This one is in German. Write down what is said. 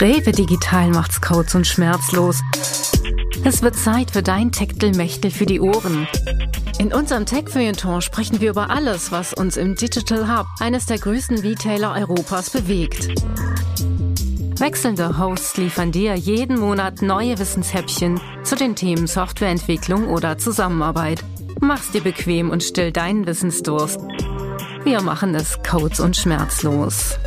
Rewe Digital macht's Codes und schmerzlos. Es wird Zeit für dein Techtelmechtel für die Ohren. In unserem Tech-Feuilleton sprechen wir über alles, was uns im Digital Hub, eines der größten Retailer Europas, bewegt. Wechselnde Hosts liefern dir jeden Monat neue Wissenshäppchen zu den Themen Softwareentwicklung oder Zusammenarbeit. Mach's dir bequem und still deinen Wissensdurst. Wir machen es codes und schmerzlos.